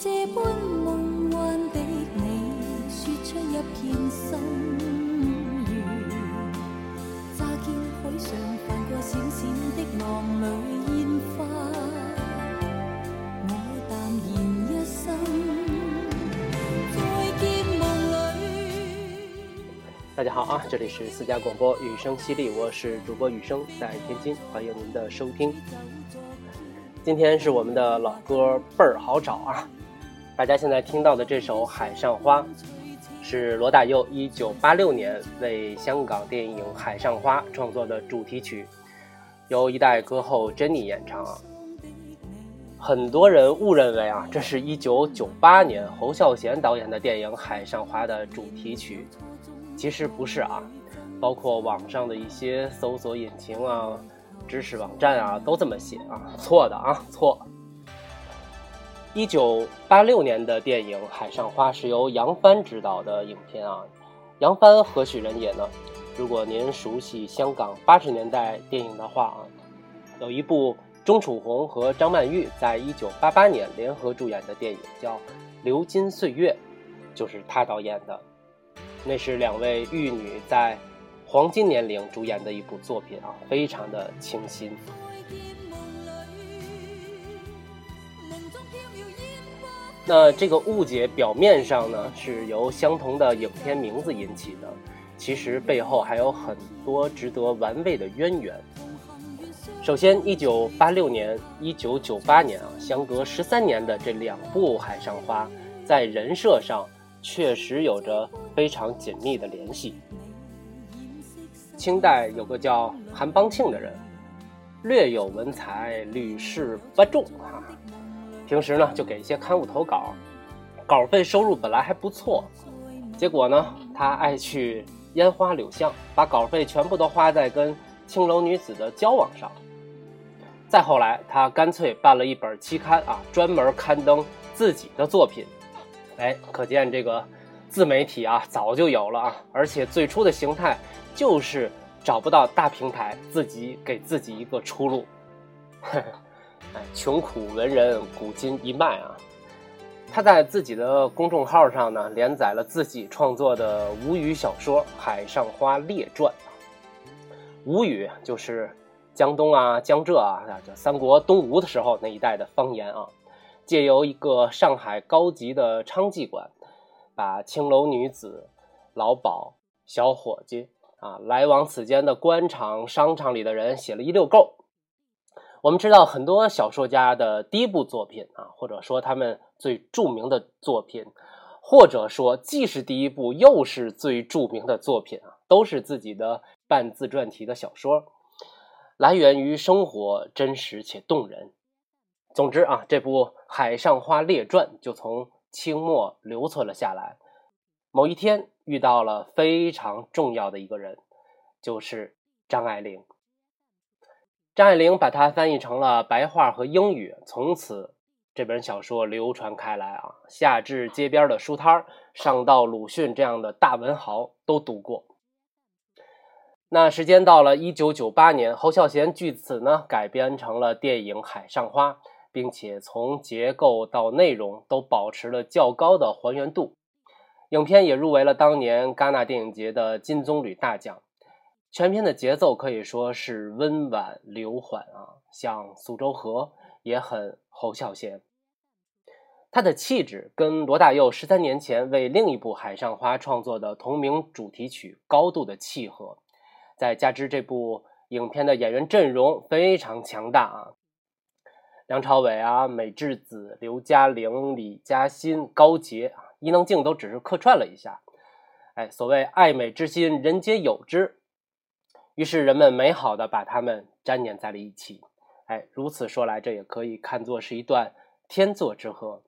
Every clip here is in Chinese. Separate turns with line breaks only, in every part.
这般梦幻的你，说出一片心愿。乍见海上泛过闪闪的浪里烟花，我淡然一生，再见梦里。
大家好啊，这里是私家广播雨声犀利，我是主播雨声，在天津，欢迎您的收听。今天是我们的老歌倍儿好找啊！大家现在听到的这首《海上花》，是罗大佑1986年为香港电影《海上花》创作的主题曲，由一代歌后珍妮演唱啊。很多人误认为啊，这是一九九八年侯孝贤导演的电影《海上花》的主题曲，其实不是啊。包括网上的一些搜索引擎啊、知识网站啊，都这么写啊，错的啊，错。一九八六年的电影《海上花》是由杨帆执导的影片啊。杨帆何许人也呢？如果您熟悉香港八十年代电影的话啊，有一部钟楚红和张曼玉在一九八八年联合主演的电影叫《流金岁月》，就是他导演的。那是两位玉女在黄金年龄主演的一部作品啊，非常的清新。那这个误解表面上呢是由相同的影片名字引起的，其实背后还有很多值得玩味的渊源。首先，一九八六年、一九九八年啊，相隔十三年的这两部《海上花》，在人设上确实有着非常紧密的联系。清代有个叫韩邦庆的人，略有文采，屡试不中啊。平时呢就给一些刊物投稿，稿费收入本来还不错，结果呢他爱去烟花柳巷，把稿费全部都花在跟青楼女子的交往上。再后来，他干脆办了一本期刊啊，专门刊登自己的作品。哎，可见这个自媒体啊早就有了啊，而且最初的形态就是找不到大平台，自己给自己一个出路。呵呵。哎，穷苦文人古今一脉啊！他在自己的公众号上呢，连载了自己创作的吴语小说《海上花列传》。吴语就是江东啊、江浙啊，就三国东吴的时候那一带的方言啊。借由一个上海高级的娼妓馆，把青楼女子、老鸨、小伙计啊，来往此间的官场、商场里的人写了一溜够。我们知道很多小说家的第一部作品啊，或者说他们最著名的作品，或者说既是第一部又是最著名的作品啊，都是自己的半自传体的小说，来源于生活，真实且动人。总之啊，这部《海上花列传》就从清末留存了下来。某一天遇到了非常重要的一个人，就是张爱玲。张爱玲把它翻译成了白话和英语，从此这本小说流传开来啊，下至街边的书摊上到鲁迅这样的大文豪都读过。那时间到了一九九八年，侯孝贤据此呢改编成了电影《海上花》，并且从结构到内容都保持了较高的还原度，影片也入围了当年戛纳电影节的金棕榈大奖。全片的节奏可以说是温婉流缓啊，像苏州河也很侯孝贤。他的气质跟罗大佑十三年前为另一部《海上花》创作的同名主题曲高度的契合，再加之这部影片的演员阵容非常强大啊，梁朝伟啊、美智子、刘嘉玲、李嘉欣、高洁，伊能静都只是客串了一下。哎，所谓爱美之心，人皆有之。于是人们美好的把它们粘连在了一起，哎，如此说来，这也可以看作是一段天作之合。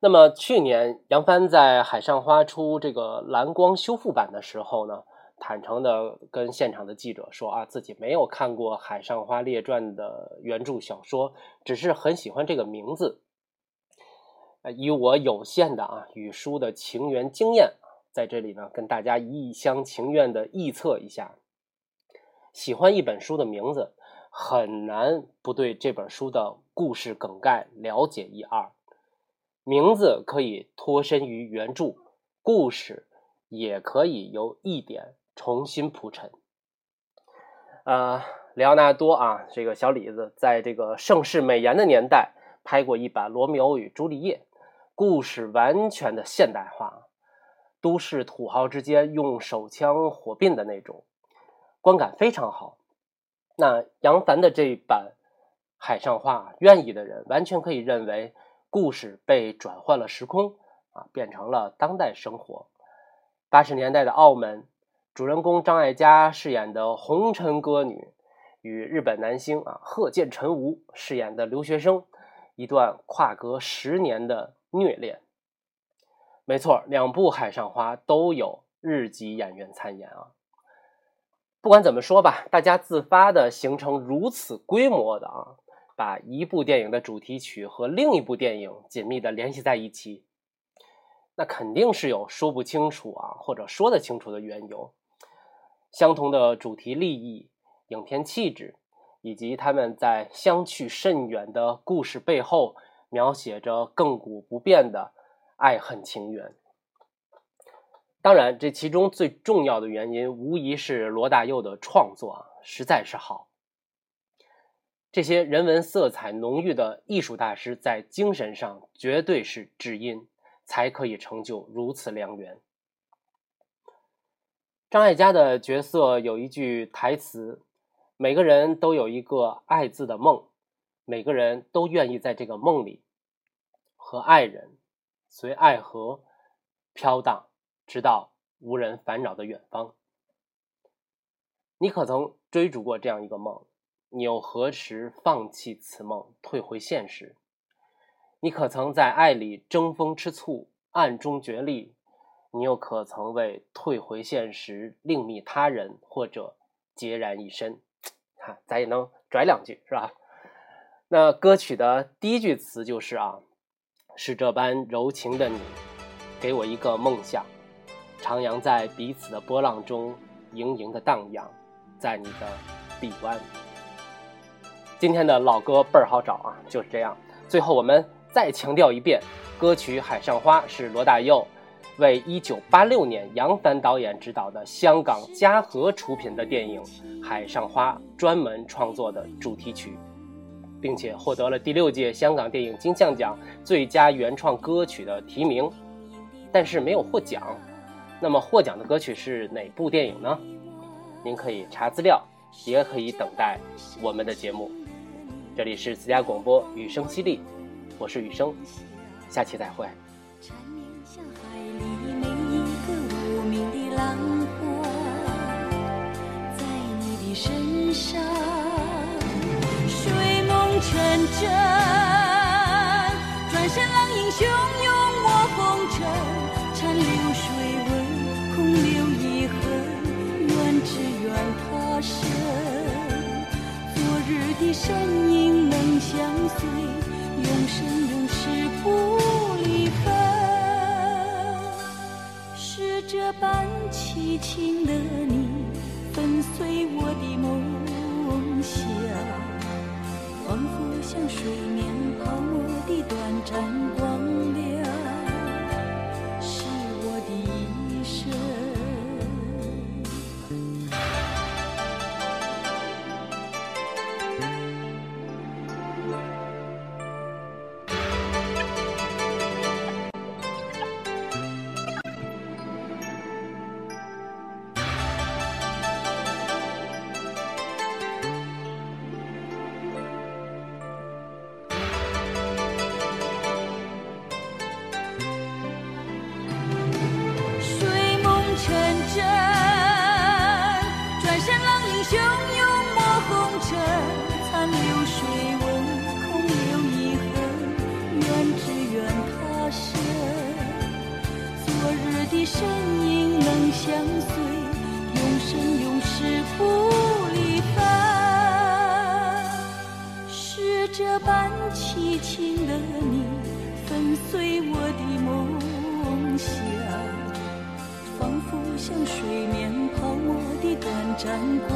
那么去年杨帆在《海上花》出这个蓝光修复版的时候呢，坦诚的跟现场的记者说啊，自己没有看过《海上花列传》的原著小说，只是很喜欢这个名字。以我有限的啊与书的情缘经验，在这里呢跟大家一厢情愿的臆测一下，喜欢一本书的名字，很难不对这本书的故事梗概了解一二。名字可以脱身于原著，故事也可以由一点重新铺陈。呃，里奥纳多啊，这个小李子，在这个盛世美颜的年代。拍过一版《罗密欧与朱丽叶》，故事完全的现代化，都市土豪之间用手枪火并的那种，观感非常好。那杨凡的这一版《海上画》，愿意的人完全可以认为故事被转换了时空啊，变成了当代生活。八十年代的澳门，主人公张艾嘉饰演的红尘歌女，与日本男星啊鹤见陈吾饰演的留学生。一段跨隔十年的虐恋，没错，两部《海上花》都有日籍演员参演啊。不管怎么说吧，大家自发的形成如此规模的啊，把一部电影的主题曲和另一部电影紧密的联系在一起，那肯定是有说不清楚啊，或者说得清楚的缘由。相同的主题立意、影片气质。以及他们在相去甚远的故事背后，描写着亘古不变的爱恨情缘。当然，这其中最重要的原因，无疑是罗大佑的创作啊实在是好。这些人文色彩浓郁的艺术大师，在精神上绝对是知音，才可以成就如此良缘。张艾嘉的角色有一句台词。每个人都有一个爱字的梦，每个人都愿意在这个梦里和爱人随爱河飘荡，直到无人烦扰的远方。你可曾追逐过这样一个梦？你又何时放弃此梦，退回现实？你可曾在爱里争风吃醋，暗中角力？你又可曾为退回现实，另觅他人，或者孑然一身？看咱也能拽两句，是吧？那歌曲的第一句词就是啊，是这般柔情的你，给我一个梦想，徜徉在彼此的波浪中，盈盈的荡漾，在你的臂弯。今天的老歌倍儿好找啊，就是这样。最后我们再强调一遍，歌曲《海上花》是罗大佑。为1986年杨帆导演执导的香港嘉禾出品的电影《海上花》专门创作的主题曲，并且获得了第六届香港电影金像奖最佳原创歌曲的提名，但是没有获奖。那么获奖的歌曲是哪部电影呢？您可以查资料，也可以等待我们的节目。这里是私家广播雨声淅沥，我是雨声，下期再会。
身上成真，转身浪影汹涌像水面泡沫的短暂光难过。